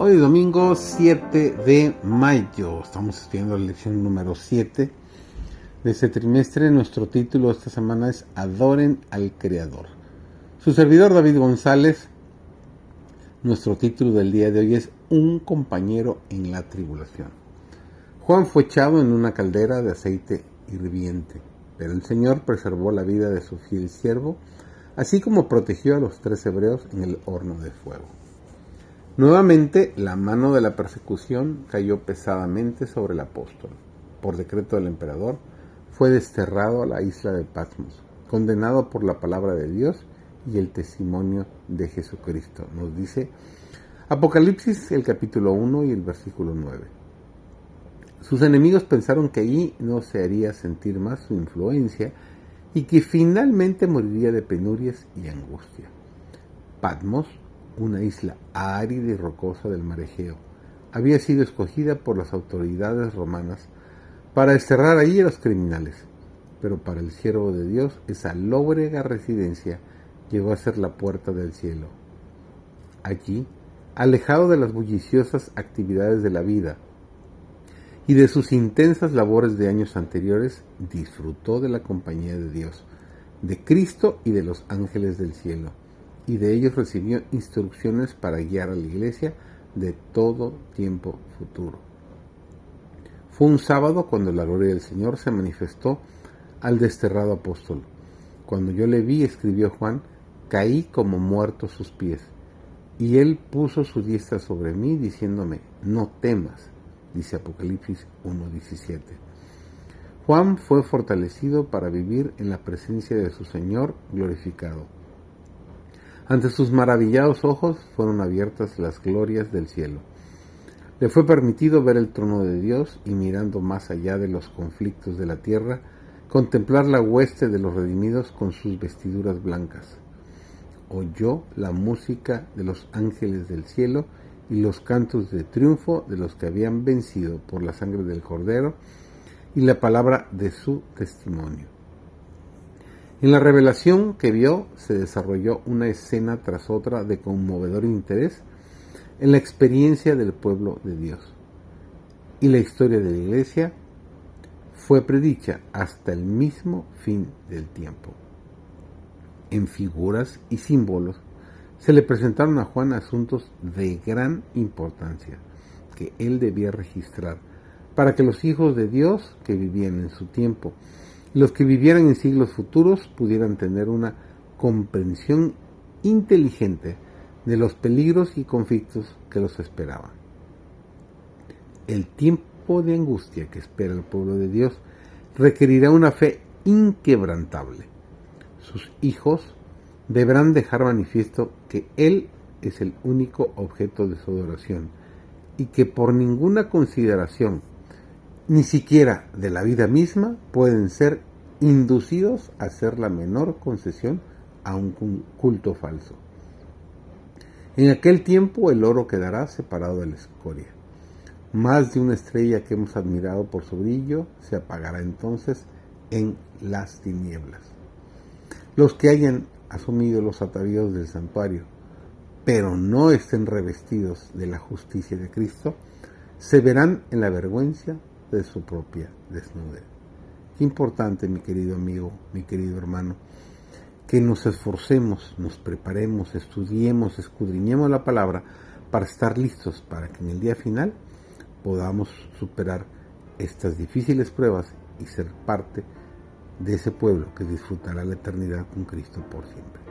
Hoy domingo 7 de mayo. Estamos estudiando la lección número 7 de este trimestre. Nuestro título esta semana es Adoren al Creador. Su servidor David González. Nuestro título del día de hoy es Un compañero en la tribulación. Juan fue echado en una caldera de aceite hirviente, pero el Señor preservó la vida de su fiel siervo, así como protegió a los tres hebreos en el horno de fuego. Nuevamente, la mano de la persecución cayó pesadamente sobre el apóstol. Por decreto del emperador, fue desterrado a la isla de Patmos, condenado por la palabra de Dios y el testimonio de Jesucristo. Nos dice Apocalipsis el capítulo 1 y el versículo 9. Sus enemigos pensaron que allí no se haría sentir más su influencia y que finalmente moriría de penurias y angustia. Patmos una isla árida y rocosa del mar Egeo, había sido escogida por las autoridades romanas para desterrar allí a los criminales, pero para el siervo de Dios esa lóbrega residencia llegó a ser la puerta del cielo. Allí, alejado de las bulliciosas actividades de la vida y de sus intensas labores de años anteriores, disfrutó de la compañía de Dios, de Cristo y de los ángeles del cielo y de ellos recibió instrucciones para guiar a la iglesia de todo tiempo futuro. Fue un sábado cuando la gloria del Señor se manifestó al desterrado apóstol. Cuando yo le vi, escribió Juan, caí como muerto sus pies. Y él puso su diestra sobre mí, diciéndome, no temas, dice Apocalipsis 1.17. Juan fue fortalecido para vivir en la presencia de su Señor glorificado. Ante sus maravillados ojos fueron abiertas las glorias del cielo. Le fue permitido ver el trono de Dios y mirando más allá de los conflictos de la tierra, contemplar la hueste de los redimidos con sus vestiduras blancas. Oyó la música de los ángeles del cielo y los cantos de triunfo de los que habían vencido por la sangre del cordero y la palabra de su testimonio. En la revelación que vio se desarrolló una escena tras otra de conmovedor interés en la experiencia del pueblo de Dios. Y la historia de la iglesia fue predicha hasta el mismo fin del tiempo. En figuras y símbolos se le presentaron a Juan asuntos de gran importancia que él debía registrar para que los hijos de Dios que vivían en su tiempo los que vivieran en siglos futuros pudieran tener una comprensión inteligente de los peligros y conflictos que los esperaban. El tiempo de angustia que espera el pueblo de Dios requerirá una fe inquebrantable. Sus hijos deberán dejar manifiesto que Él es el único objeto de su adoración y que por ninguna consideración ni siquiera de la vida misma pueden ser inducidos a hacer la menor concesión a un culto falso. En aquel tiempo el oro quedará separado de la escoria. Más de una estrella que hemos admirado por su brillo se apagará entonces en las tinieblas. Los que hayan asumido los atavíos del santuario, pero no estén revestidos de la justicia de Cristo, se verán en la vergüenza de su propia desnudez. Qué importante, mi querido amigo, mi querido hermano, que nos esforcemos, nos preparemos, estudiemos, escudriñemos la palabra para estar listos para que en el día final podamos superar estas difíciles pruebas y ser parte de ese pueblo que disfrutará la eternidad con Cristo por siempre.